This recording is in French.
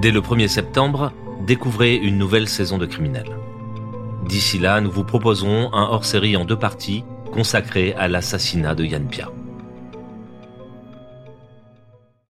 Dès le 1er septembre, découvrez une nouvelle saison de Criminels. D'ici là, nous vous proposerons un hors-série en deux parties consacré à l'assassinat de Yann Pia.